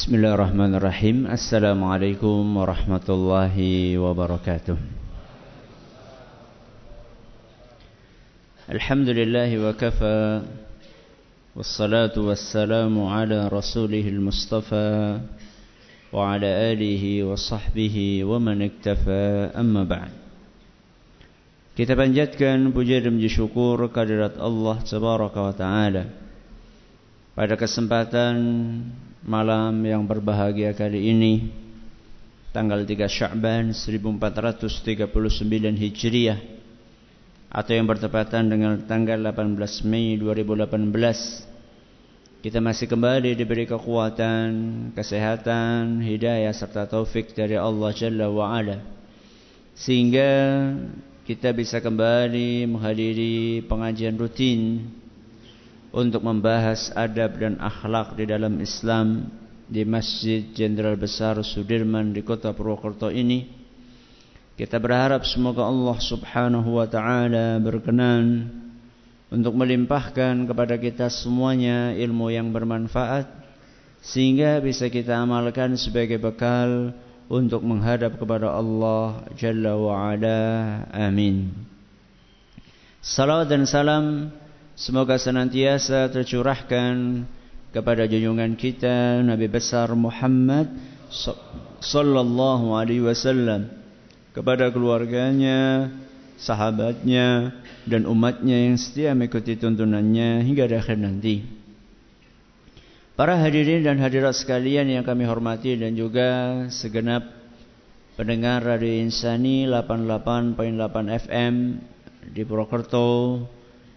بسم الله الرحمن الرحيم السلام عليكم ورحمة الله وبركاته الحمد لله وكفى والصلاة والسلام على رسوله المصطفى وعلى آله وصحبه ومن اكتفى أما بعد Kita panjatkan puja dan puji syukur kehadirat Allah Tabaraka wa Ta'ala Pada kesempatan malam yang berbahagia kali ini Tanggal 3 Sya'ban 1439 Hijriah Atau yang bertepatan dengan tanggal 18 Mei 2018 Kita masih kembali diberi kekuatan, kesehatan, hidayah serta taufik dari Allah Jalla wa'ala Sehingga kita bisa kembali menghadiri pengajian rutin untuk membahas adab dan akhlak di dalam Islam di Masjid Jenderal Besar Sudirman di kota Purwokerto ini. Kita berharap semoga Allah Subhanahu wa taala berkenan untuk melimpahkan kepada kita semuanya ilmu yang bermanfaat sehingga bisa kita amalkan sebagai bekal untuk menghadap kepada Allah Jalla wa Ala. Amin. Salam dan salam semoga senantiasa tercurahkan kepada junjungan kita Nabi besar Muhammad sallallahu alaihi wasallam kepada keluarganya, sahabatnya dan umatnya yang setia mengikuti tuntunannya hingga akhir nanti. Para hadirin dan hadirat sekalian yang kami hormati dan juga segenap pendengar Radio Insani 88.8 FM di Purwokerto,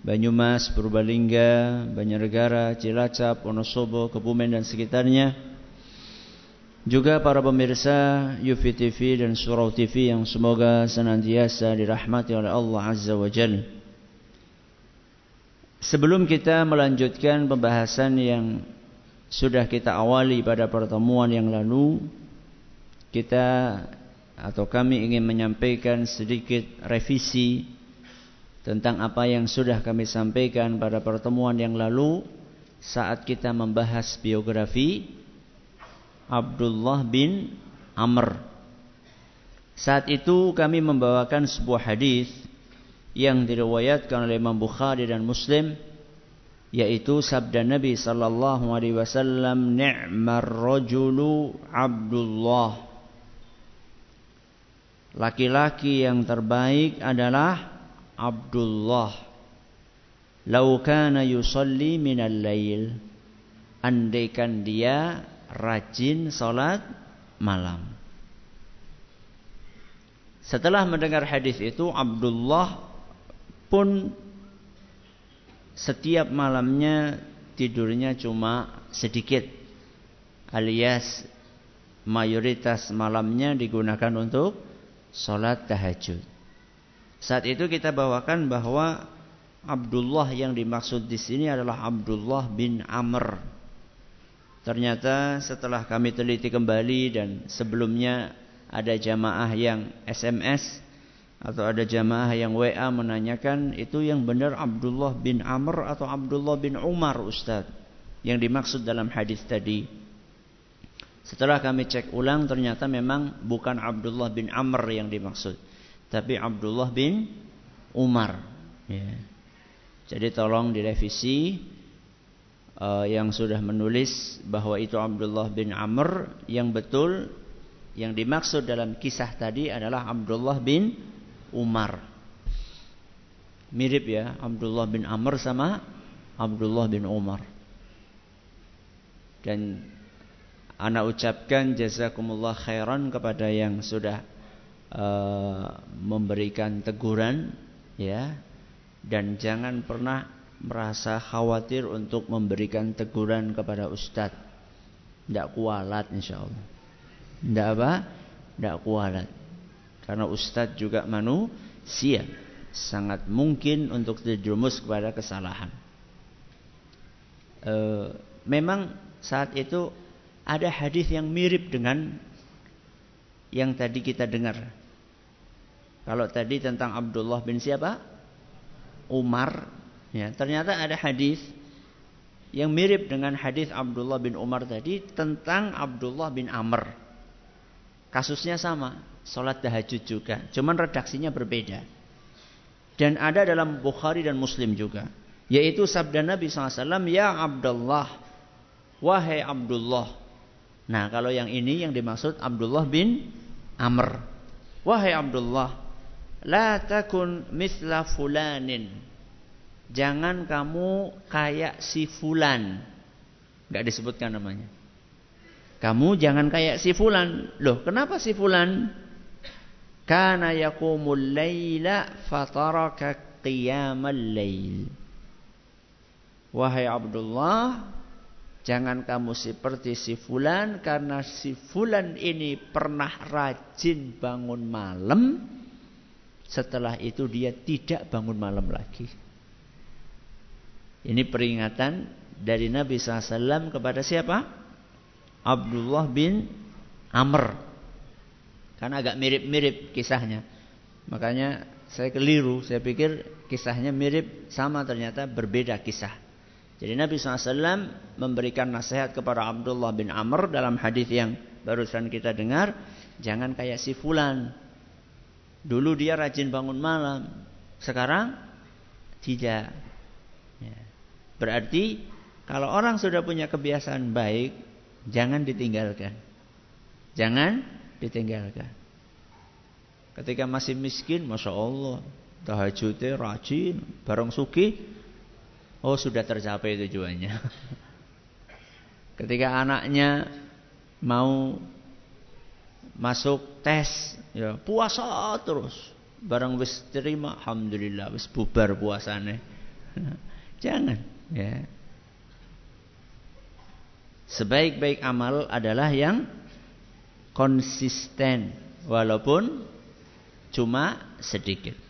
Banyumas, Purbalingga, Banjarnegara, Cilacap, Wonosobo, Kebumen dan sekitarnya. Juga para pemirsa Yufi TV dan Surau TV yang semoga senantiasa dirahmati oleh Allah Azza wa Jalla. Sebelum kita melanjutkan pembahasan yang sudah kita awali pada pertemuan yang lalu kita atau kami ingin menyampaikan sedikit revisi tentang apa yang sudah kami sampaikan pada pertemuan yang lalu saat kita membahas biografi Abdullah bin Amr. Saat itu kami membawakan sebuah hadis yang diriwayatkan oleh Imam Bukhari dan Muslim yaitu sabda Nabi sallallahu alaihi wasallam ni'mar rajulu Abdullah Laki-laki yang terbaik adalah Abdullah. Lau kana yusalli minal lail. Andaikan dia rajin salat malam. Setelah mendengar hadis itu Abdullah pun setiap malamnya tidurnya cuma sedikit alias mayoritas malamnya digunakan untuk sholat tahajud. Saat itu kita bawakan bahwa Abdullah yang dimaksud di sini adalah Abdullah bin Amr. Ternyata setelah kami teliti kembali dan sebelumnya ada jamaah yang SMS atau ada jamaah yang WA menanyakan itu yang benar Abdullah bin Amr atau Abdullah bin Umar Ustaz yang dimaksud dalam hadis tadi. Setelah kami cek ulang ternyata memang bukan Abdullah bin Amr yang dimaksud, tapi Abdullah bin Umar. Ya. Jadi tolong direvisi uh, yang sudah menulis bahwa itu Abdullah bin Amr yang betul yang dimaksud dalam kisah tadi adalah Abdullah bin Umar. Mirip ya Abdullah bin Amr sama Abdullah bin Umar. Dan anak ucapkan jazakumullah khairan kepada yang sudah uh, memberikan teguran ya dan jangan pernah merasa khawatir untuk memberikan teguran kepada ustadz. Tidak kualat insya Allah. Tidak apa? Tidak kualat. Karena ustadz juga manusia. Sangat mungkin untuk terjerumus kepada kesalahan. E, memang saat itu ada hadis yang mirip dengan yang tadi kita dengar. Kalau tadi tentang Abdullah bin siapa? Umar. Ya, ternyata ada hadis yang mirip dengan hadis Abdullah bin Umar tadi tentang Abdullah bin Amr. Kasusnya sama, sholat tahajud juga, cuman redaksinya berbeda. Dan ada dalam Bukhari dan Muslim juga, yaitu sabda Nabi SAW, Ya Abdullah, wahai Abdullah. Nah kalau yang ini yang dimaksud Abdullah bin Amr. Wahai Abdullah, La takun misla fulanin. Jangan kamu kayak si fulan. Gak disebutkan namanya. Kamu jangan kayak si fulan. Loh, kenapa si fulan? Kana yakumul layla fataraka qiyamal layl. Wahai Abdullah, jangan kamu seperti si fulan karena si fulan ini pernah rajin bangun malam setelah itu dia tidak bangun malam lagi. Ini peringatan dari Nabi SAW kepada siapa? Abdullah bin Amr. Karena agak mirip-mirip kisahnya. Makanya saya keliru. Saya pikir kisahnya mirip sama ternyata berbeda kisah. Jadi Nabi SAW memberikan nasihat kepada Abdullah bin Amr dalam hadis yang barusan kita dengar. Jangan kayak si fulan. Dulu dia rajin bangun malam, sekarang tidak. Ya. Berarti kalau orang sudah punya kebiasaan baik, jangan ditinggalkan. Jangan ditinggalkan. Ketika masih miskin, masya Allah, tahajudnya rajin, bareng suki, oh sudah tercapai tujuannya. Ketika anaknya mau masuk tes ya puasa terus. Barang wis terima alhamdulillah wis bubar puasane. Jangan ya. Sebaik-baik amal adalah yang konsisten walaupun cuma sedikit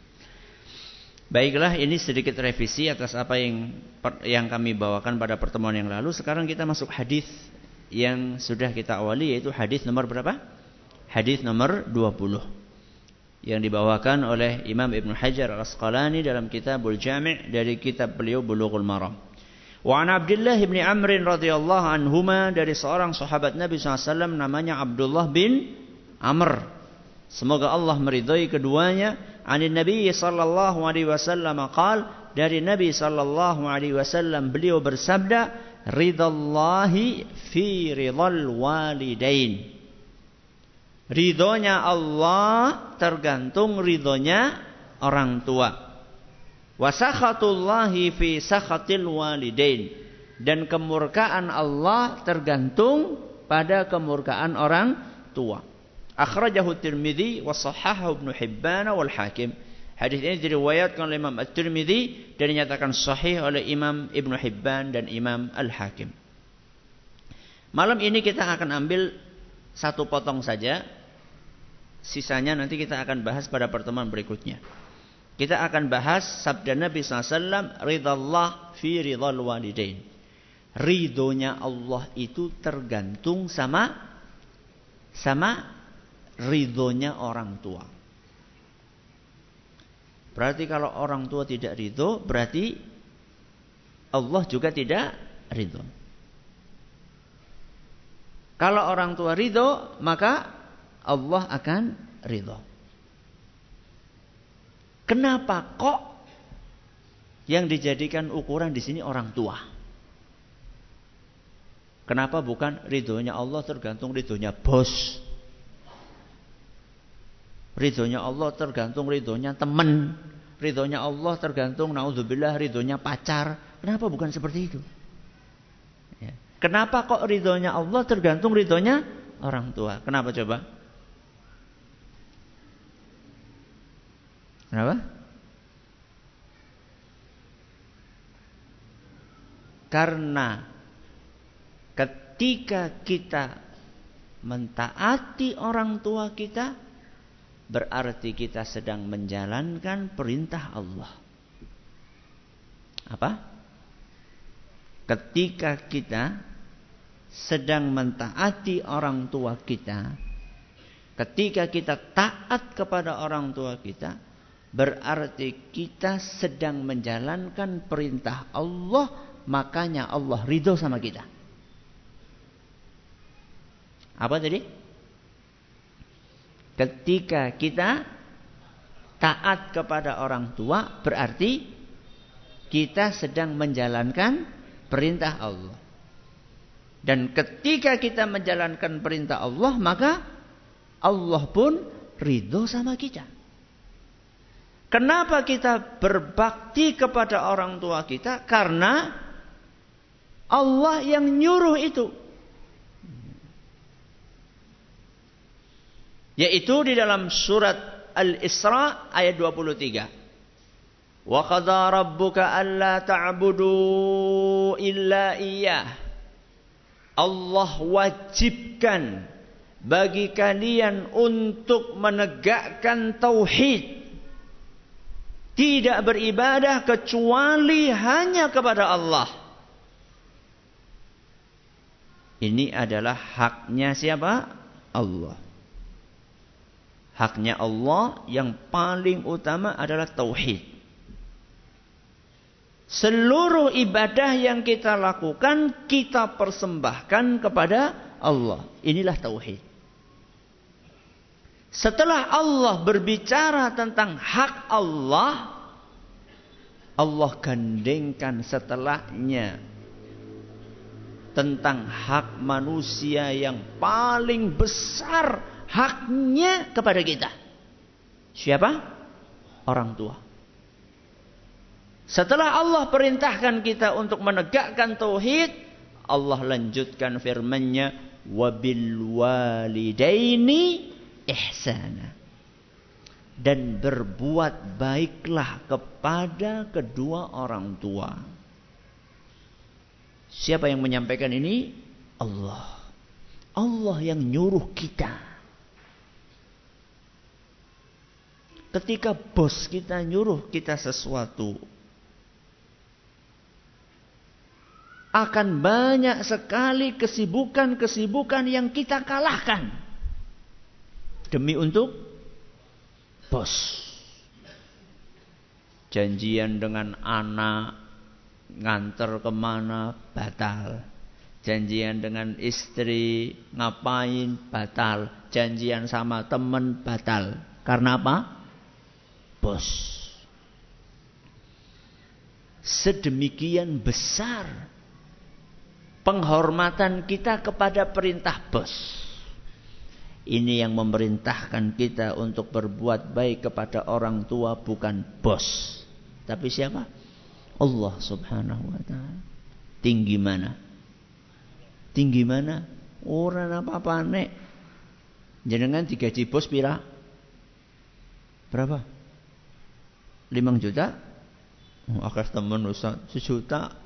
Baiklah, ini sedikit revisi atas apa yang yang kami bawakan pada pertemuan yang lalu. Sekarang kita masuk hadis yang sudah kita awali yaitu hadis nomor berapa? hadis nomor 20 yang dibawakan oleh Imam Ibn Hajar Al-Asqalani dalam Kitabul Jami' dari kitab beliau Bulughul Maram. Wa an Abdullah bin Amr radhiyallahu anhuma dari seorang sahabat Nabi SAW namanya Abdullah bin Amr. Semoga Allah meridhai keduanya. Anin Nabi sallallahu alaihi wasallam qal dari Nabi sallallahu alaihi wasallam beliau bersabda ridallahi fi ridal walidain Ridhonya Allah tergantung ridhonya orang tua. Wasakhatullahi fi sakhatil walidain. Dan kemurkaan Allah tergantung pada kemurkaan orang tua. Akhrajahu Tirmidzi wa sahahahu Ibnu Hibban wal Hakim. Hadis ini diriwayatkan oleh Imam At-Tirmidzi dan dinyatakan sahih oleh Imam Ibnu Hibban dan Imam Al-Hakim. Malam ini kita akan ambil satu potong saja. Sisanya nanti kita akan bahas pada pertemuan berikutnya. Kita akan bahas sabda Nabi SAW, Ridallah fi ridal walidain. Ridhonya Allah itu tergantung sama sama ridhonya orang tua. Berarti kalau orang tua tidak ridho, berarti Allah juga tidak ridho. Kalau orang tua ridho, maka Allah akan ridho. Kenapa kok yang dijadikan ukuran di sini orang tua? Kenapa bukan ridhonya Allah tergantung ridhonya bos? Ridhonya Allah tergantung ridhonya teman. Ridhonya Allah tergantung naudzubillah ridhonya pacar. Kenapa bukan seperti itu? Kenapa kok ridhonya Allah tergantung ridhonya orang tua? Kenapa coba? Kenapa? Karena ketika kita mentaati orang tua kita, berarti kita sedang menjalankan perintah Allah. Apa? Ketika kita sedang mentaati orang tua kita, ketika kita taat kepada orang tua kita, berarti kita sedang menjalankan perintah Allah makanya Allah ridho sama kita. Apa tadi? Ketika kita taat kepada orang tua berarti kita sedang menjalankan perintah Allah. Dan ketika kita menjalankan perintah Allah, maka Allah pun ridho sama kita. Kenapa kita berbakti kepada orang tua kita? Karena Allah yang nyuruh itu. Yaitu di dalam surat Al-Isra ayat 23. Wa qadha rabbuka alla ta'budu illa iyyah. Allah wajibkan bagi kalian untuk menegakkan tauhid. Tidak beribadah kecuali hanya kepada Allah. Ini adalah haknya siapa? Allah. Haknya Allah yang paling utama adalah tauhid. Seluruh ibadah yang kita lakukan kita persembahkan kepada Allah. Inilah tauhid. Setelah Allah berbicara tentang hak Allah, Allah gandengkan setelahnya tentang hak manusia yang paling besar haknya kepada kita. Siapa? Orang tua. Setelah Allah perintahkan kita untuk menegakkan tauhid, Allah lanjutkan firman-Nya wabil walidaini ihsana. Dan berbuat baiklah kepada kedua orang tua. Siapa yang menyampaikan ini? Allah. Allah yang nyuruh kita. Ketika bos kita nyuruh kita sesuatu, akan banyak sekali kesibukan-kesibukan yang kita kalahkan demi untuk bos. Janjian dengan anak nganter ke mana batal. Janjian dengan istri ngapain batal. Janjian sama teman batal. Karena apa? Bos. Sedemikian besar penghormatan kita kepada perintah bos. Ini yang memerintahkan kita untuk berbuat baik kepada orang tua bukan bos. Tapi siapa? Allah subhanahu wa ta'ala. Tinggi mana? Tinggi mana? Orang apa-apa nek. Jenengan digaji bos pira? Berapa? 5 juta? Oh, akhir temen Ustaz, sejuta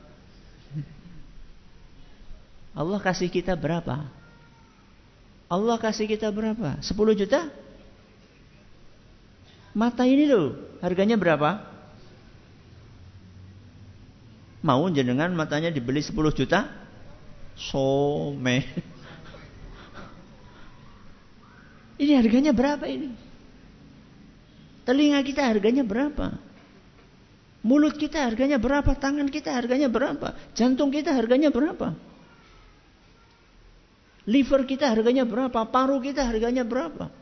Allah kasih kita berapa? Allah kasih kita berapa? 10 juta? Mata ini loh, harganya berapa? Mau jenengan matanya dibeli 10 juta? Some. Ini harganya berapa ini? Telinga kita harganya berapa? Mulut kita harganya berapa? Tangan kita harganya berapa? Jantung kita harganya berapa? Liver kita harganya berapa? Paru kita harganya berapa?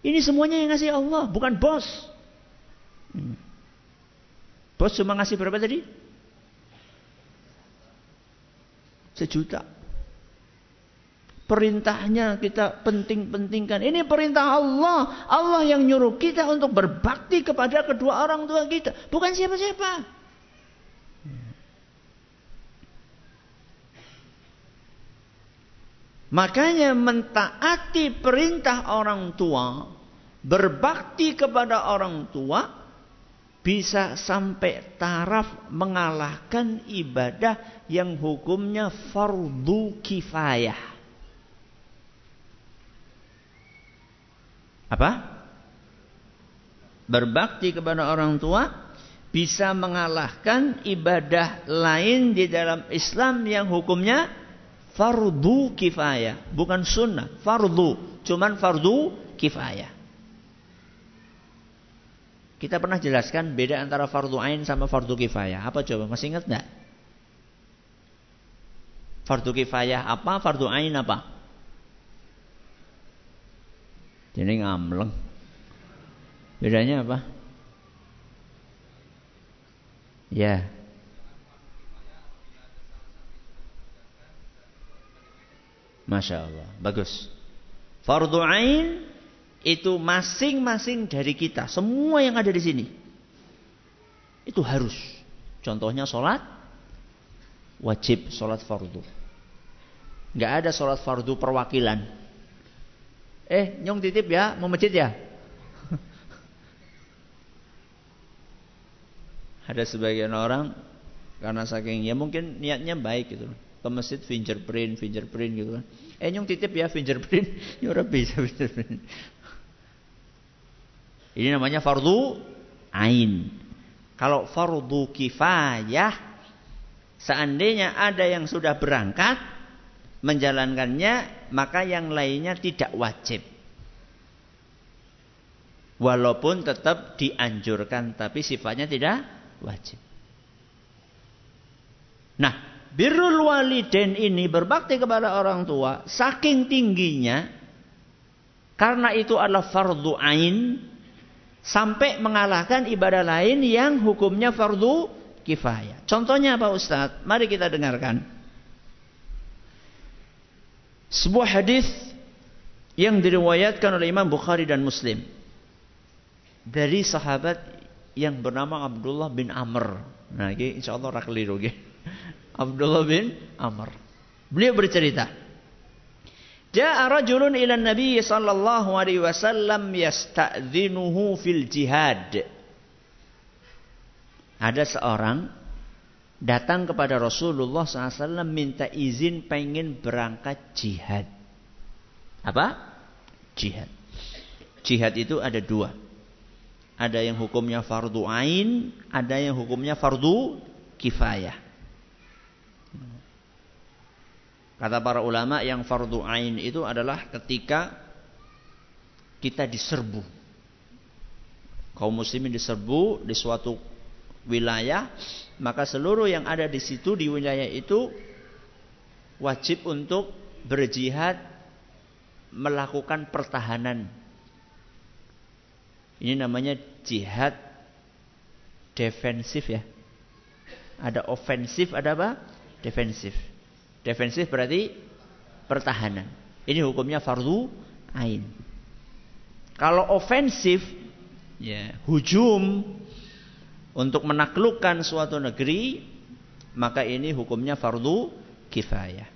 Ini semuanya yang ngasih Allah, bukan bos. Hmm. Bos cuma ngasih berapa tadi? Sejuta. Perintahnya kita penting-pentingkan. Ini perintah Allah. Allah yang nyuruh kita untuk berbakti kepada kedua orang tua kita. Bukan siapa-siapa. Makanya mentaati perintah orang tua, berbakti kepada orang tua, bisa sampai taraf mengalahkan ibadah yang hukumnya fardu kifayah. Apa? Berbakti kepada orang tua bisa mengalahkan ibadah lain di dalam Islam yang hukumnya fardu kifayah, bukan sunnah, fardu, cuman fardu kifayah. Kita pernah jelaskan beda antara fardu ain sama fardu kifayah. Apa coba? Masih ingat enggak? Fardu kifayah apa? Fardu ain apa? Jadi ngamleng. Bedanya apa? Ya. Masya Allah. Bagus. Fardu ain itu masing-masing dari kita. Semua yang ada di sini. Itu harus. Contohnya sholat. Wajib sholat fardu. Nggak ada sholat fardu perwakilan. Eh, nyong titip ya, mau masjid ya? ada sebagian orang karena saking ya mungkin niatnya baik gitu ke masjid fingerprint fingerprint gitu kan. Eh nyong titip ya fingerprint. Ya bisa fingerprint. Ini namanya fardu ain. Kalau fardu kifayah seandainya ada yang sudah berangkat menjalankannya maka yang lainnya tidak wajib walaupun tetap dianjurkan tapi sifatnya tidak wajib nah birrul walidain ini berbakti kepada orang tua saking tingginya karena itu adalah fardu ain sampai mengalahkan ibadah lain yang hukumnya fardu kifayah. Contohnya apa Ustaz? Mari kita dengarkan. Sebuah hadis yang diriwayatkan oleh Imam Bukhari dan Muslim dari sahabat yang bernama Abdullah bin Amr. Nah, ini insya Allah keliru Abdullah bin Amr. Beliau bercerita, Ja'a rajulun ila Nabi sallallahu alaihi wasallam yasta'dzinuhu fil jihad. Ada seorang datang kepada Rasulullah SAW minta izin pengen berangkat jihad. Apa? Jihad. Jihad itu ada dua. Ada yang hukumnya fardu ain, ada yang hukumnya fardu kifayah. Kata para ulama yang fardu ain itu adalah ketika kita diserbu. Kaum muslimin diserbu di suatu wilayah maka seluruh yang ada di situ di wilayah itu wajib untuk berjihad melakukan pertahanan. Ini namanya jihad defensif ya. Ada ofensif, ada apa? Defensif. Defensif berarti pertahanan. Ini hukumnya fardu ain. Kalau ofensif, ya, hujum, untuk menaklukkan suatu negeri maka ini hukumnya fardu kifayah.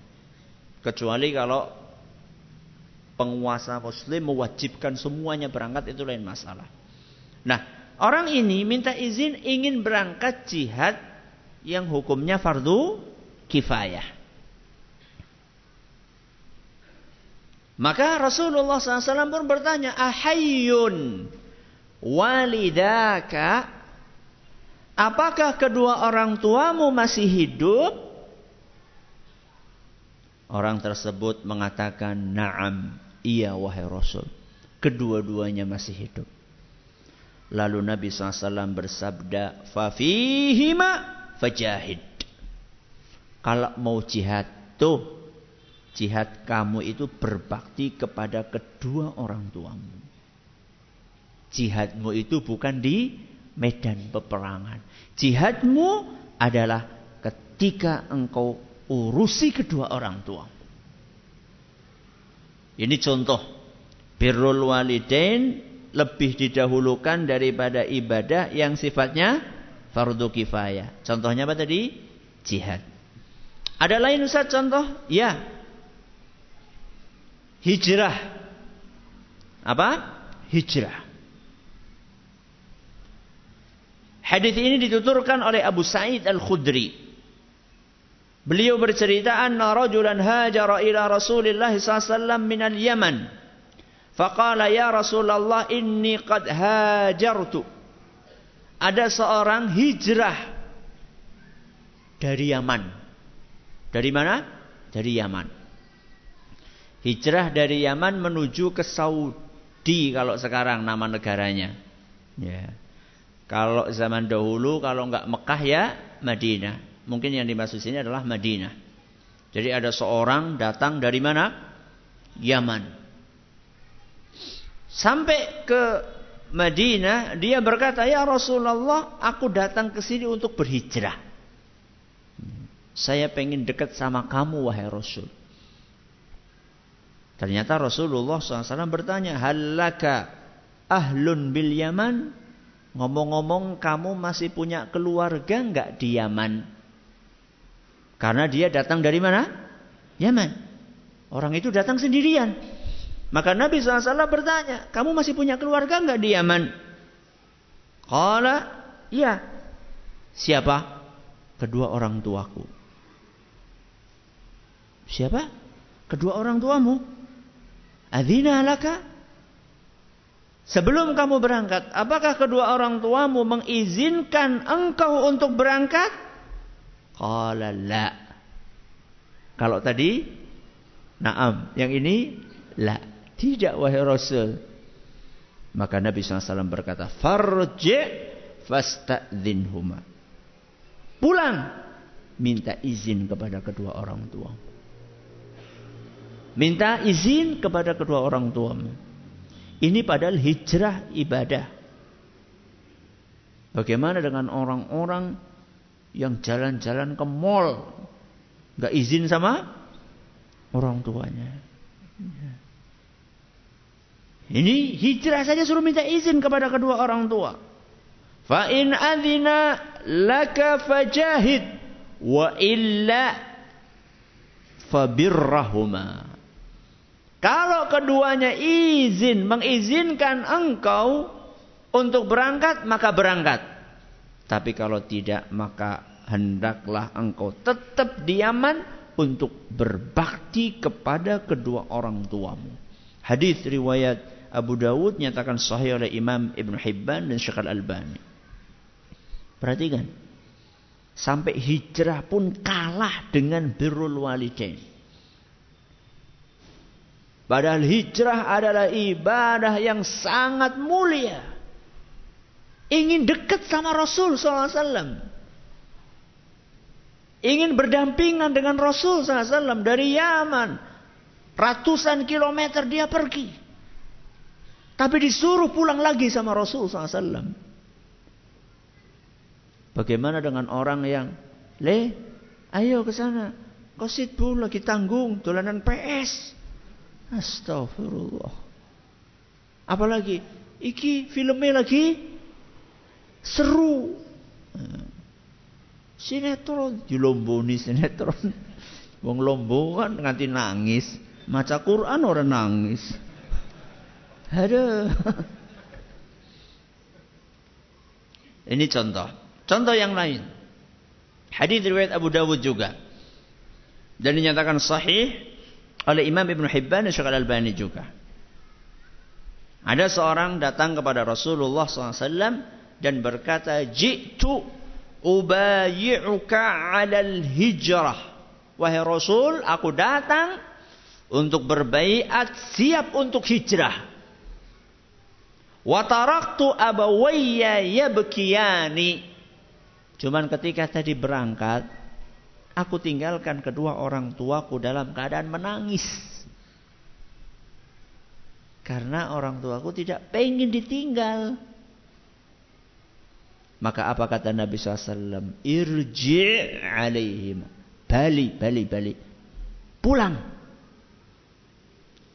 Kecuali kalau penguasa muslim mewajibkan semuanya berangkat itu lain masalah. Nah, orang ini minta izin ingin berangkat jihad yang hukumnya fardu kifayah. Maka Rasulullah SAW pun bertanya, Ahayyun walidaka Apakah kedua orang tuamu masih hidup? Orang tersebut mengatakan, "Na'am, iya wahai Rasul." Kedua-duanya masih hidup. Lalu Nabi SAW bersabda, "Fafihima fajahid." Kalau mau jihad tuh jihad kamu itu berbakti kepada kedua orang tuamu. Jihadmu itu bukan di medan peperangan. Jihadmu adalah ketika engkau urusi kedua orang tua. Ini contoh. Birrul walidain lebih didahulukan daripada ibadah yang sifatnya fardu kifayah. Contohnya apa tadi? Jihad. Ada lain Ustaz contoh? Ya. Hijrah. Apa? Hijrah. Hadis ini dituturkan oleh Abu Sa'id Al-Khudri. Beliau bercerita anna rajulan hajara ila Rasulillah sallallahu min al-Yaman. Faqala ya Rasulullah inni qad hajartu. Ada seorang hijrah dari Yaman. Dari mana? Dari Yaman. Hijrah dari Yaman menuju ke Saudi kalau sekarang nama negaranya. Ya. Yeah. Kalau zaman dahulu kalau enggak Mekah ya Madinah. Mungkin yang dimaksud sini adalah Madinah. Jadi ada seorang datang dari mana? Yaman. Sampai ke Madinah, dia berkata, "Ya Rasulullah, aku datang ke sini untuk berhijrah. Saya pengen dekat sama kamu wahai Rasul." Ternyata Rasulullah SAW bertanya, Halaka ahlun bil Yaman? Ngomong-ngomong kamu masih punya keluarga enggak di Yaman? Karena dia datang dari mana? Yaman. Orang itu datang sendirian. Maka Nabi SAW bertanya, kamu masih punya keluarga enggak di Yaman? Kala, iya. Siapa? Kedua orang tuaku. Siapa? Kedua orang tuamu. Adina laka? Sebelum kamu berangkat, apakah kedua orang tuamu mengizinkan engkau untuk berangkat? Qala la. Kalau tadi na'am, yang ini la. Tidak wahai Rasul. Maka Nabi SAW berkata, Farji fasta'dhinhuma. Pulang. Minta izin kepada kedua orang tuamu. Minta izin kepada kedua orang tuamu. Ini padahal hijrah ibadah. Bagaimana dengan orang-orang yang jalan-jalan ke mall nggak izin sama orang tuanya? Ini hijrah saja suruh minta izin kepada kedua orang tua. Fa in adzina laka fajahid wa illa fabirrahuma. Kalau keduanya izin, mengizinkan engkau untuk berangkat, maka berangkat. Tapi kalau tidak, maka hendaklah engkau tetap diaman untuk berbakti kepada kedua orang tuamu. Hadis riwayat Abu Dawud nyatakan sahih oleh Imam Ibn Hibban dan Syekh Al-Albani. Perhatikan. Sampai hijrah pun kalah dengan birrul walidain. Padahal hijrah adalah ibadah yang sangat mulia. Ingin dekat sama Rasul SAW. Ingin berdampingan dengan Rasul SAW dari Yaman. Ratusan kilometer dia pergi. Tapi disuruh pulang lagi sama Rasul SAW. Bagaimana dengan orang yang, Le, ayo ke sana. Kosit bu lagi tanggung, dolanan PS. Astagfirullah. Apalagi iki filmnya lagi seru. Sinetron dilomboni sinetron. Wong lombo kan nganti nangis. Maca Quran orang nangis. Ada. Ini contoh. Contoh yang lain. Hadis riwayat Abu Dawud juga. Dan dinyatakan sahih oleh Imam Ibn Hibban dan Syekh Al-Albani juga. Ada seorang datang kepada Rasulullah SAW dan berkata, Jitu ubayi'uka alal hijrah. Wahai Rasul, aku datang untuk berbaiat siap untuk hijrah. Wataraktu abawayya yabkiyani. Cuman ketika tadi berangkat, Aku tinggalkan kedua orang tuaku dalam keadaan menangis. Karena orang tuaku tidak pengen ditinggal. Maka apa kata Nabi SAW? Irji' alaihim. Bali, bali, bali. Pulang.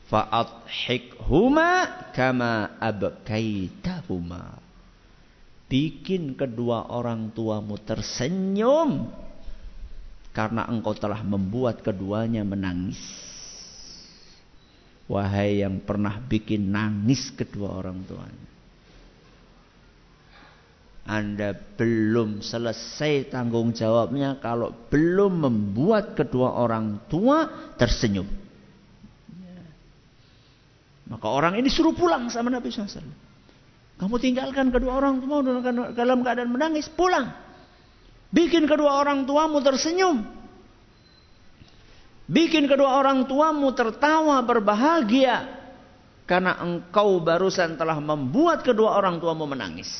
Fa'adhikhuma kama abkaitahuma. Bikin kedua orang tuamu tersenyum karena engkau telah membuat keduanya menangis. Wahai yang pernah bikin nangis kedua orang tuanya. Anda belum selesai tanggung jawabnya kalau belum membuat kedua orang tua tersenyum. Maka orang ini suruh pulang sama Nabi SAW. Kamu tinggalkan kedua orang tua dalam keadaan menangis, pulang. Bikin kedua orang tuamu tersenyum. Bikin kedua orang tuamu tertawa berbahagia. Karena engkau barusan telah membuat kedua orang tuamu menangis.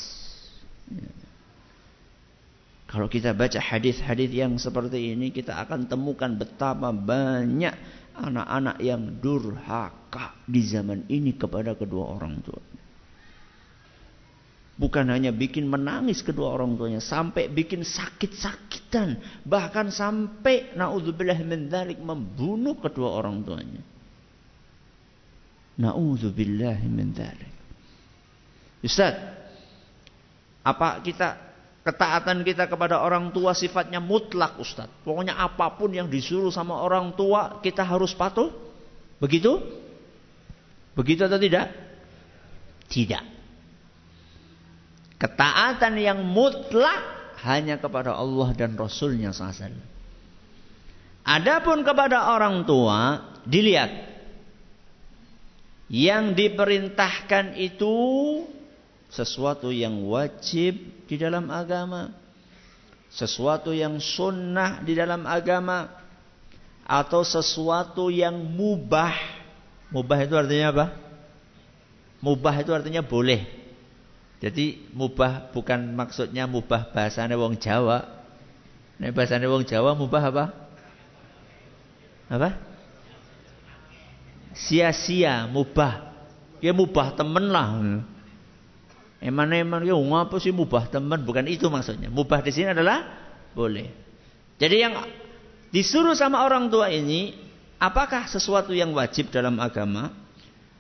Kalau kita baca hadis-hadis yang seperti ini, kita akan temukan betapa banyak anak-anak yang durhaka di zaman ini kepada kedua orang tua. Bukan hanya bikin menangis kedua orang tuanya, sampai bikin sakit-sakitan, bahkan sampai naudzubillah min dzalik membunuh kedua orang tuanya. Naudzubillah min dzalik. Ustaz, apa kita ketaatan kita kepada orang tua sifatnya mutlak Ustaz? Pokoknya apa pun yang disuruh sama orang tua kita harus patuh? Begitu? Begitu atau tidak? Tidak. Ketaatan yang mutlak hanya kepada Allah dan Rasulnya SAW. Adapun kepada orang tua, dilihat. Yang diperintahkan itu sesuatu yang wajib di dalam agama. Sesuatu yang sunnah di dalam agama. Atau sesuatu yang mubah. Mubah itu artinya apa? Mubah itu artinya boleh. Jadi mubah bukan maksudnya mubah bahasanya wong Jawa. Nek bahasanya wong Jawa mubah apa? Apa? Sia-sia mubah. Ya mubah temen lah. Eman-eman ya ngapa sih mubah temen? Bukan itu maksudnya. Mubah di sini adalah boleh. Jadi yang disuruh sama orang tua ini apakah sesuatu yang wajib dalam agama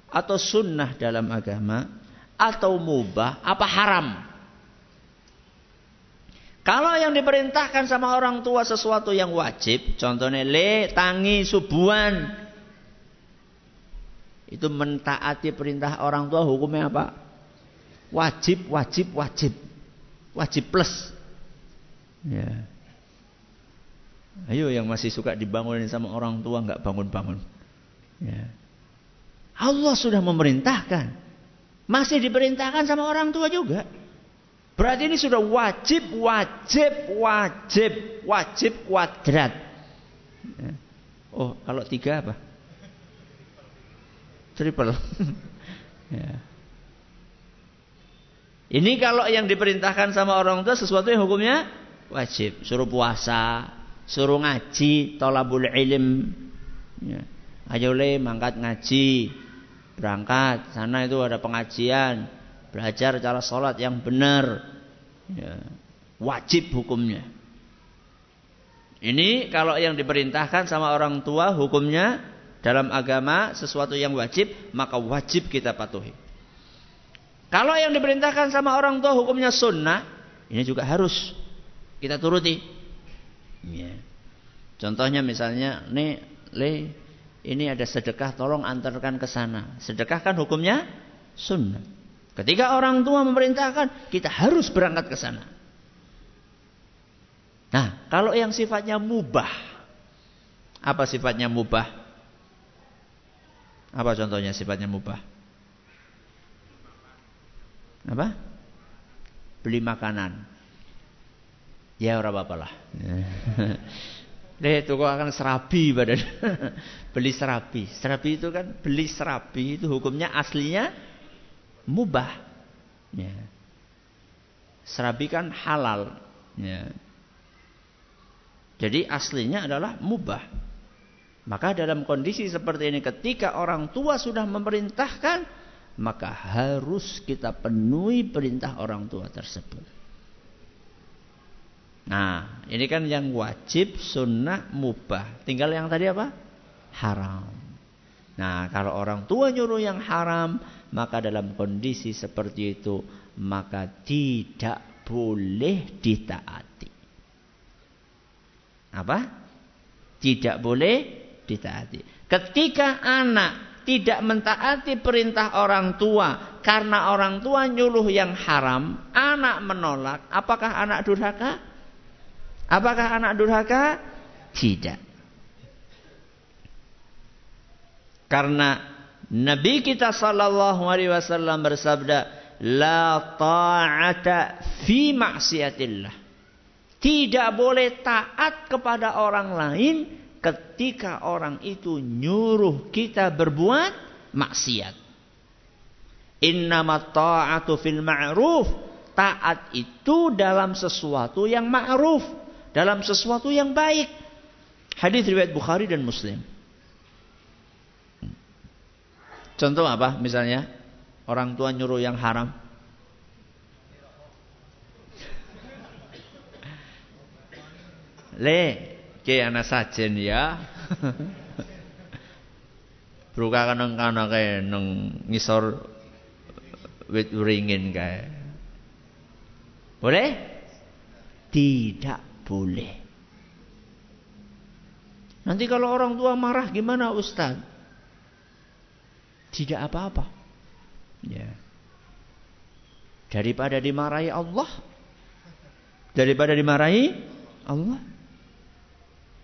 atau sunnah dalam agama atau mubah apa haram? Kalau yang diperintahkan sama orang tua sesuatu yang wajib, contohnya le tangi subuhan, itu mentaati perintah orang tua hukumnya apa? Wajib, wajib, wajib, wajib plus. Ya. Ayo yang masih suka dibangunin sama orang tua nggak bangun-bangun. Ya. Allah sudah memerintahkan. Masih diperintahkan sama orang tua juga. Berarti ini sudah wajib, wajib, wajib, wajib kuadrat. Ya. Oh, kalau tiga apa? Triple. ya. Ini kalau yang diperintahkan sama orang tua sesuatu yang hukumnya wajib. Suruh puasa, suruh ngaji, tolabul ilm. Ya. Ayo le mangkat ngaji, berangkat sana itu ada pengajian belajar cara sholat yang benar. Ya, wajib hukumnya. Ini kalau yang diperintahkan sama orang tua hukumnya dalam agama sesuatu yang wajib maka wajib kita patuhi. Kalau yang diperintahkan sama orang tua hukumnya sunnah ini juga harus kita turuti. Ya. contohnya misalnya nih le ini ada sedekah tolong antarkan ke sana. Sedekah kan hukumnya sunnah. Ketika orang tua memerintahkan, kita harus berangkat ke sana. Nah, kalau yang sifatnya mubah. Apa sifatnya mubah? Apa contohnya sifatnya mubah? Apa? Beli makanan. Ya ora apa-apa lah. Deh, kok akan serabi badan. beli serabi. Serabi itu kan beli serabi itu hukumnya aslinya mubah. Ya. Serabi kan halal. Ya. Jadi aslinya adalah mubah. Maka dalam kondisi seperti ini ketika orang tua sudah memerintahkan maka harus kita penuhi perintah orang tua tersebut. Nah, ini kan yang wajib, sunnah, mubah. Tinggal yang tadi apa? Haram. Nah, kalau orang tua nyuruh yang haram, maka dalam kondisi seperti itu, maka tidak boleh ditaati. Apa? Tidak boleh ditaati. Ketika anak tidak mentaati perintah orang tua karena orang tua nyuruh yang haram, anak menolak, apakah anak durhaka? Apakah anak durhaka? Tidak. Karena Nabi kita sallallahu alaihi wasallam bersabda, "La ta'ata fi maksiatillah." Tidak boleh taat kepada orang lain ketika orang itu nyuruh kita berbuat maksiat. Innama ta'atu fil ma'ruf taat itu dalam sesuatu yang ma'ruf, dalam sesuatu yang baik. Hadis riwayat Bukhari dan Muslim. Contoh apa? Misalnya orang tua nyuruh yang haram. Le, ke anak sajen ya. Beruka kanang kana kae nang ngisor wit uringin kae. Boleh? Tidak boleh. Nanti kalau orang tua marah gimana Ustaz? Tidak apa-apa. Ya. Daripada dimarahi Allah. Daripada dimarahi Allah.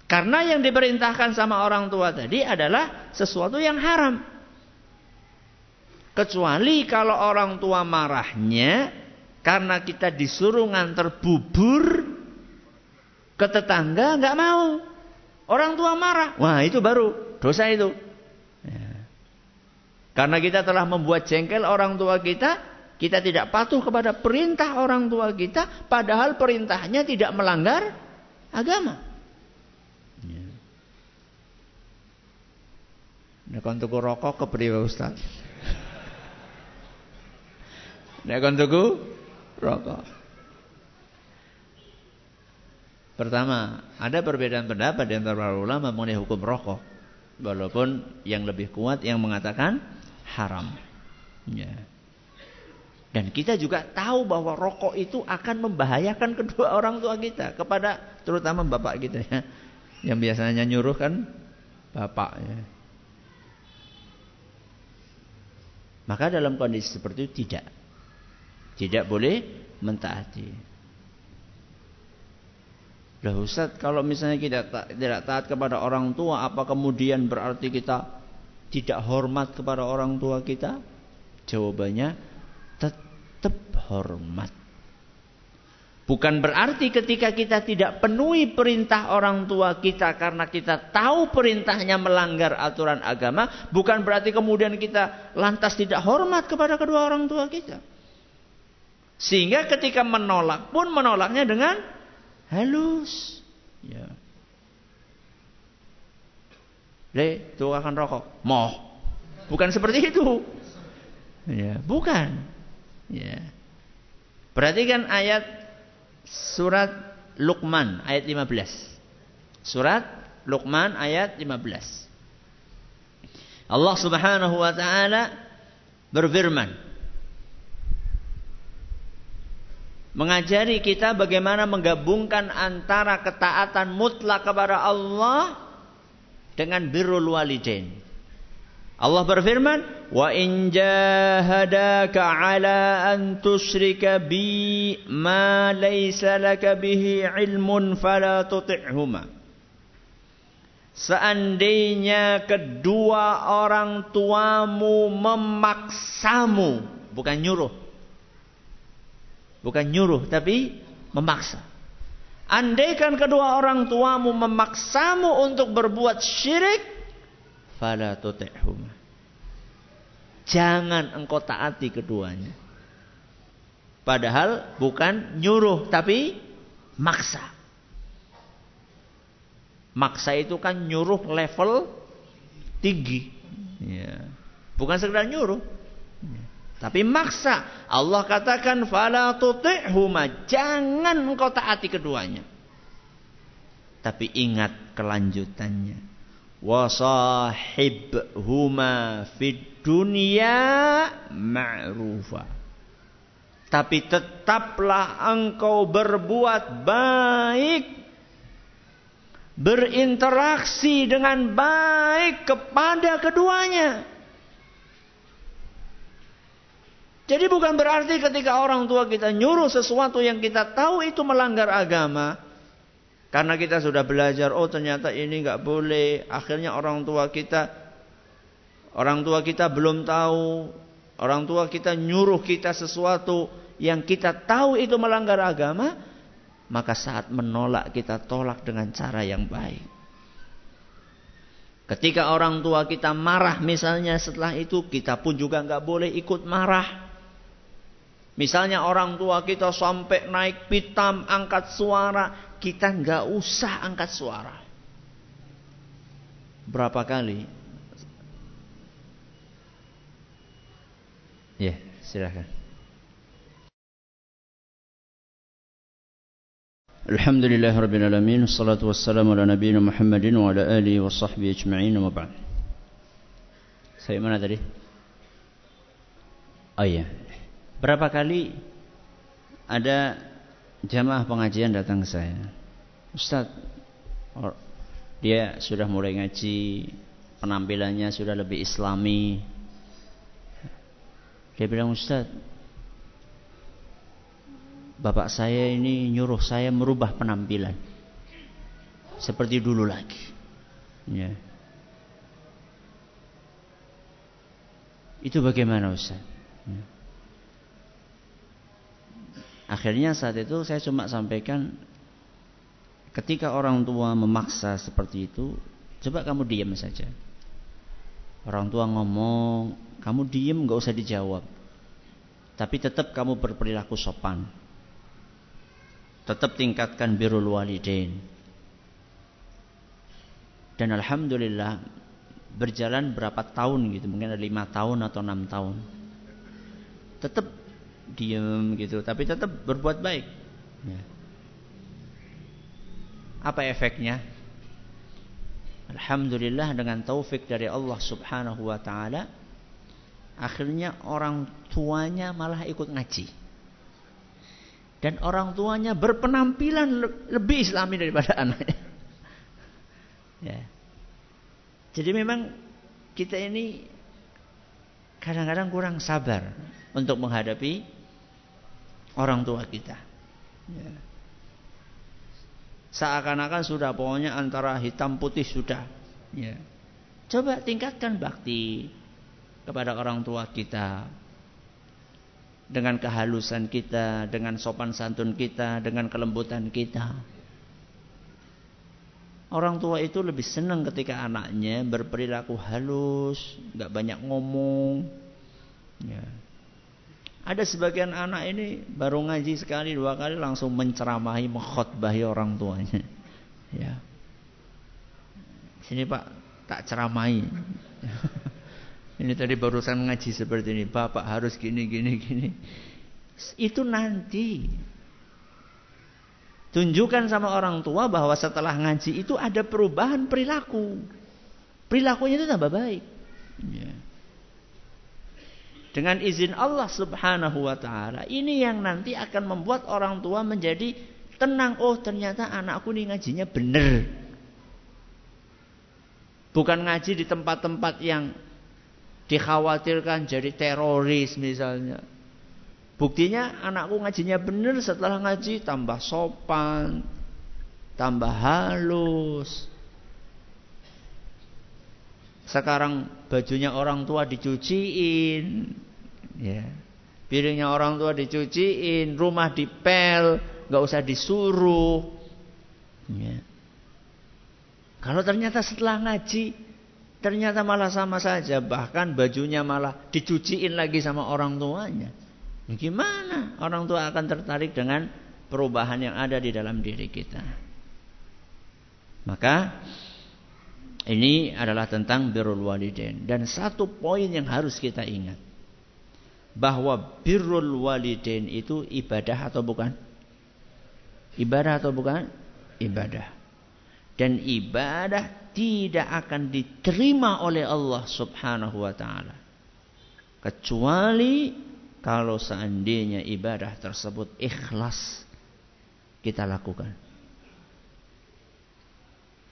Karena yang diperintahkan sama orang tua tadi adalah sesuatu yang haram. Kecuali kalau orang tua marahnya karena kita disuruh nganter bubur ke tetangga nggak mau. Orang tua marah. Wah itu baru dosa itu. Karena kita telah membuat jengkel orang tua kita, kita tidak patuh kepada perintah orang tua kita, padahal perintahnya tidak melanggar agama. Ya. Nek tuku rokok kepriwe Ustaz? Nek tuku rokok. Pertama, ada perbedaan pendapat di antara para ulama mengenai hukum rokok. Walaupun yang lebih kuat yang mengatakan haram. Ya. Dan kita juga tahu bahwa rokok itu akan membahayakan kedua orang tua kita kepada terutama bapak kita ya. Yang biasanya nyuruh kan bapak ya. Maka dalam kondisi seperti itu tidak tidak boleh mentaati. Lah Ustaz, kalau misalnya kita tidak taat kepada orang tua, apa kemudian berarti kita tidak hormat kepada orang tua kita? Jawabannya tetap hormat. Bukan berarti ketika kita tidak penuhi perintah orang tua kita karena kita tahu perintahnya melanggar aturan agama, bukan berarti kemudian kita lantas tidak hormat kepada kedua orang tua kita. Sehingga ketika menolak pun menolaknya dengan halus. Ya. Le, tukang rokok. Moh. Bukan seperti itu. Ya, bukan. Ya. Perhatikan ayat surat Luqman ayat 15. Surat Luqman ayat 15. Allah Subhanahu wa taala berfirman mengajari kita bagaimana menggabungkan antara ketaatan mutlak kepada Allah dengan birrul walidain. Allah berfirman, "Wa in jahadaka 'ala an tusyrika bi ma laysa laka bihi 'ilmun fala tuti'huma." Seandainya kedua orang tuamu memaksamu, bukan nyuruh. Bukan nyuruh tapi memaksa. Andaikan kedua orang tuamu memaksamu untuk berbuat syirik, fala tuti'huma. Jangan engkau taati keduanya. Padahal bukan nyuruh tapi maksa. Maksa itu kan nyuruh level tinggi. Ya. Bukan sekedar nyuruh. Tapi maksa. Allah katakan fala tuti'huma, jangan engkau taati keduanya. Tapi ingat kelanjutannya. Wasahibhuma fid dunya ma'rufa. Tapi tetaplah engkau berbuat baik. Berinteraksi dengan baik kepada keduanya. Jadi bukan berarti ketika orang tua kita nyuruh sesuatu yang kita tahu itu melanggar agama. Karena kita sudah belajar, oh ternyata ini nggak boleh. Akhirnya orang tua kita, orang tua kita belum tahu. Orang tua kita nyuruh kita sesuatu yang kita tahu itu melanggar agama. Maka saat menolak kita tolak dengan cara yang baik. Ketika orang tua kita marah misalnya setelah itu kita pun juga nggak boleh ikut marah. Misalnya orang tua kita sampai naik pitam, angkat suara, kita nggak usah angkat suara. Berapa kali? Ya, yeah, silakan. Alhamdulillah Rabbil Assalatu wassalamu ala nabiyina Muhammadin Wa ala alihi wa sahbihi ajma'in Wa ba'd Saya mana tadi? Oh iya Berapa kali Ada Jamaah pengajian datang ke saya Ustaz Dia sudah mulai ngaji Penampilannya sudah lebih islami Dia bilang Ustaz bapak saya ini nyuruh saya merubah penampilan seperti dulu lagi. Ya. Itu bagaimana Ustaz? Ya. Akhirnya saat itu saya cuma sampaikan ketika orang tua memaksa seperti itu, coba kamu diam saja. Orang tua ngomong, kamu diam nggak usah dijawab. Tapi tetap kamu berperilaku sopan tetap tingkatkan birrul walidain. Dan alhamdulillah berjalan berapa tahun gitu, mungkin ada lima tahun atau enam tahun. Tetap diem gitu, tapi tetap berbuat baik. Ya. Apa efeknya? Alhamdulillah dengan taufik dari Allah Subhanahu wa taala akhirnya orang tuanya malah ikut ngaji dan orang tuanya berpenampilan lebih islami daripada anaknya. Ya. Jadi memang kita ini kadang-kadang kurang sabar untuk menghadapi orang tua kita. Ya. Seakan-akan sudah pokoknya antara hitam putih sudah. Ya. Coba tingkatkan bakti kepada orang tua kita dengan kehalusan kita, dengan sopan santun kita, dengan kelembutan kita. Orang tua itu lebih senang ketika anaknya berperilaku halus, nggak banyak ngomong. Ya. Ada sebagian anak ini baru ngaji sekali dua kali langsung menceramahi, mengkhotbahi orang tuanya. Ya. Sini Pak, tak ceramahi. Ini tadi barusan ngaji seperti ini. Bapak harus gini, gini, gini. Itu nanti. Tunjukkan sama orang tua bahwa setelah ngaji itu ada perubahan perilaku. Perilakunya itu tambah baik. Ya. Dengan izin Allah subhanahu wa ta'ala. Ini yang nanti akan membuat orang tua menjadi tenang. Oh ternyata anakku ini ngajinya benar. Bukan ngaji di tempat-tempat yang dikhawatirkan jadi teroris misalnya. Buktinya anakku ngajinya benar setelah ngaji tambah sopan, tambah halus. Sekarang bajunya orang tua dicuciin, ya. Piringnya orang tua dicuciin, rumah dipel, nggak usah disuruh. Ya. Kalau ternyata setelah ngaji Ternyata malah sama saja, bahkan bajunya malah dicuciin lagi sama orang tuanya. Gimana orang tua akan tertarik dengan perubahan yang ada di dalam diri kita? Maka ini adalah tentang birrul walidain dan satu poin yang harus kita ingat bahwa birrul walidain itu ibadah atau bukan? Ibadah atau bukan? Ibadah. Dan ibadah tidak akan diterima oleh Allah Subhanahu wa taala kecuali kalau seandainya ibadah tersebut ikhlas kita lakukan.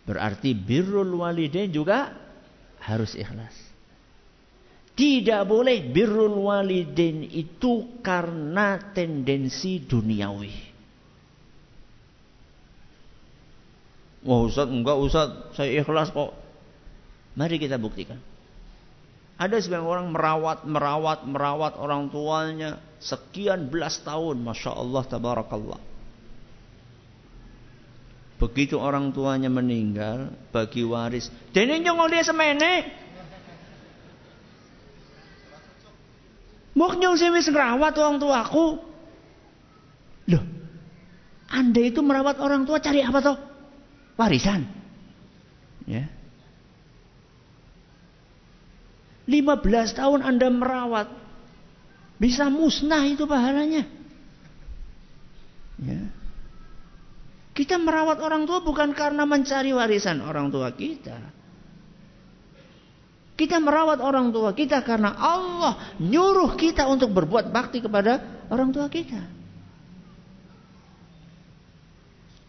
Berarti birrul walidain juga harus ikhlas. Tidak boleh birrul walidain itu karena tendensi duniawi. Wah Ustaz, enggak Ustaz, saya ikhlas kok. Mari kita buktikan. Ada sebagian orang merawat, merawat, merawat orang tuanya sekian belas tahun, masya Allah, tabarakallah. Begitu orang tuanya meninggal, bagi waris. Dene nyongol dia semene. Mok nyong sing wis ngrawat wong tuaku. Loh. Anda itu merawat orang tua cari apa toh? Warisan. Ya. 15 tahun Anda merawat bisa musnah itu pahalanya. Ya. Kita merawat orang tua bukan karena mencari warisan orang tua kita. Kita merawat orang tua kita karena Allah nyuruh kita untuk berbuat bakti kepada orang tua kita.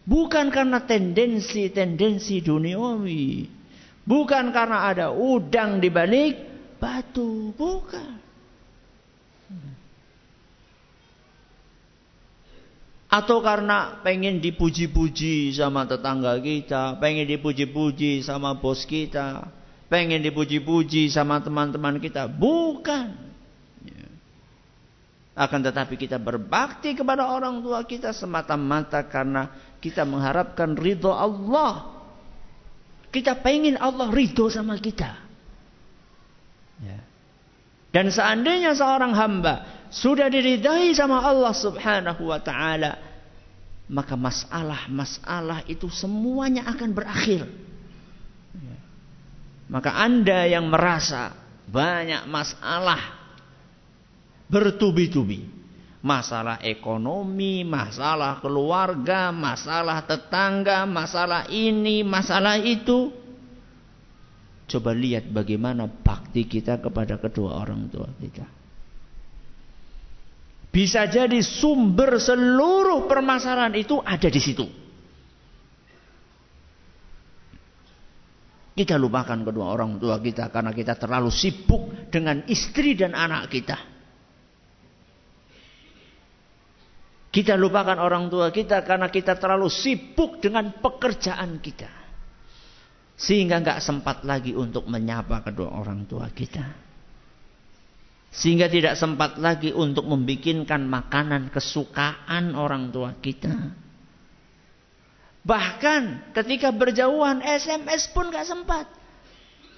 Bukan karena tendensi-tendensi duniawi. Bukan karena ada udang di balik batu. Bukan. Atau karena pengen dipuji-puji sama tetangga kita. Pengen dipuji-puji sama bos kita pengen dipuji-puji sama teman-teman kita. Bukan. Ya. Akan tetapi kita berbakti kepada orang tua kita semata-mata karena kita mengharapkan ridho Allah. Kita pengen Allah ridho sama kita. Ya. Dan seandainya seorang hamba sudah diridai sama Allah subhanahu wa ta'ala. Maka masalah-masalah itu semuanya akan berakhir. Maka Anda yang merasa banyak masalah bertubi-tubi. Masalah ekonomi, masalah keluarga, masalah tetangga, masalah ini, masalah itu. Coba lihat bagaimana bakti kita kepada kedua orang tua kita. Bisa jadi sumber seluruh permasalahan itu ada di situ. Kita lupakan kedua orang tua kita karena kita terlalu sibuk dengan istri dan anak kita. Kita lupakan orang tua kita karena kita terlalu sibuk dengan pekerjaan kita. Sehingga nggak sempat lagi untuk menyapa kedua orang tua kita. Sehingga tidak sempat lagi untuk membikinkan makanan kesukaan orang tua kita. Bahkan ketika berjauhan SMS pun gak sempat.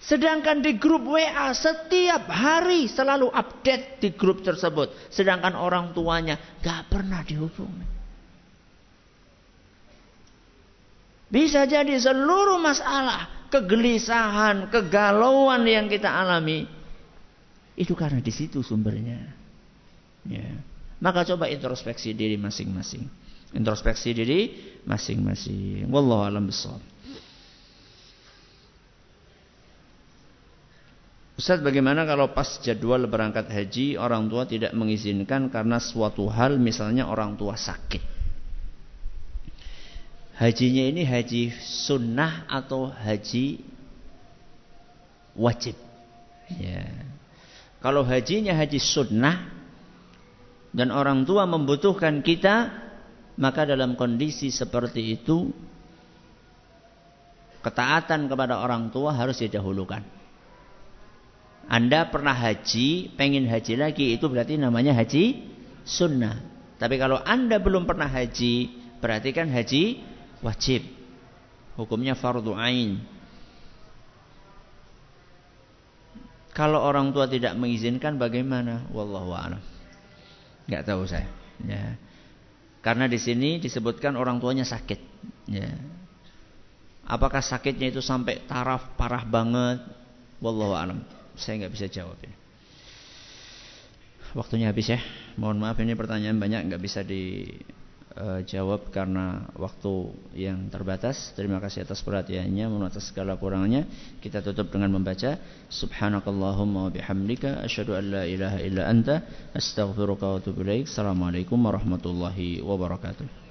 Sedangkan di grup WA setiap hari selalu update di grup tersebut. Sedangkan orang tuanya gak pernah dihubungi. Bisa jadi seluruh masalah, kegelisahan, kegalauan yang kita alami. Itu karena di situ sumbernya. Ya. Maka coba introspeksi diri masing-masing. Introspeksi diri masing-masing. Wallahu alam besar. Ustaz bagaimana kalau pas jadwal berangkat haji orang tua tidak mengizinkan karena suatu hal misalnya orang tua sakit. Hajinya ini haji sunnah atau haji wajib. Ya. Kalau hajinya haji sunnah dan orang tua membutuhkan kita maka dalam kondisi seperti itu ketaatan kepada orang tua harus didahulukan. Anda pernah haji, pengen haji lagi, itu berarti namanya haji sunnah. Tapi kalau Anda belum pernah haji, berarti kan haji wajib. Hukumnya fardu ain. Kalau orang tua tidak mengizinkan bagaimana? Wallahu a'lam. Enggak tahu saya. Ya. Karena di sini disebutkan orang tuanya sakit. Ya. Apakah sakitnya itu sampai taraf parah banget? Wallahu alam. Saya nggak bisa jawab ini. Waktunya habis ya. Mohon maaf ini pertanyaan banyak nggak bisa di uh, jawab karena waktu yang terbatas. Terima kasih atas perhatiannya, mohon atas segala kurangnya. Kita tutup dengan membaca Subhanakallahumma wa bihamdika asyhadu an la ilaha illa anta astaghfiruka wa atubu ilaik. Assalamualaikum warahmatullahi wabarakatuh.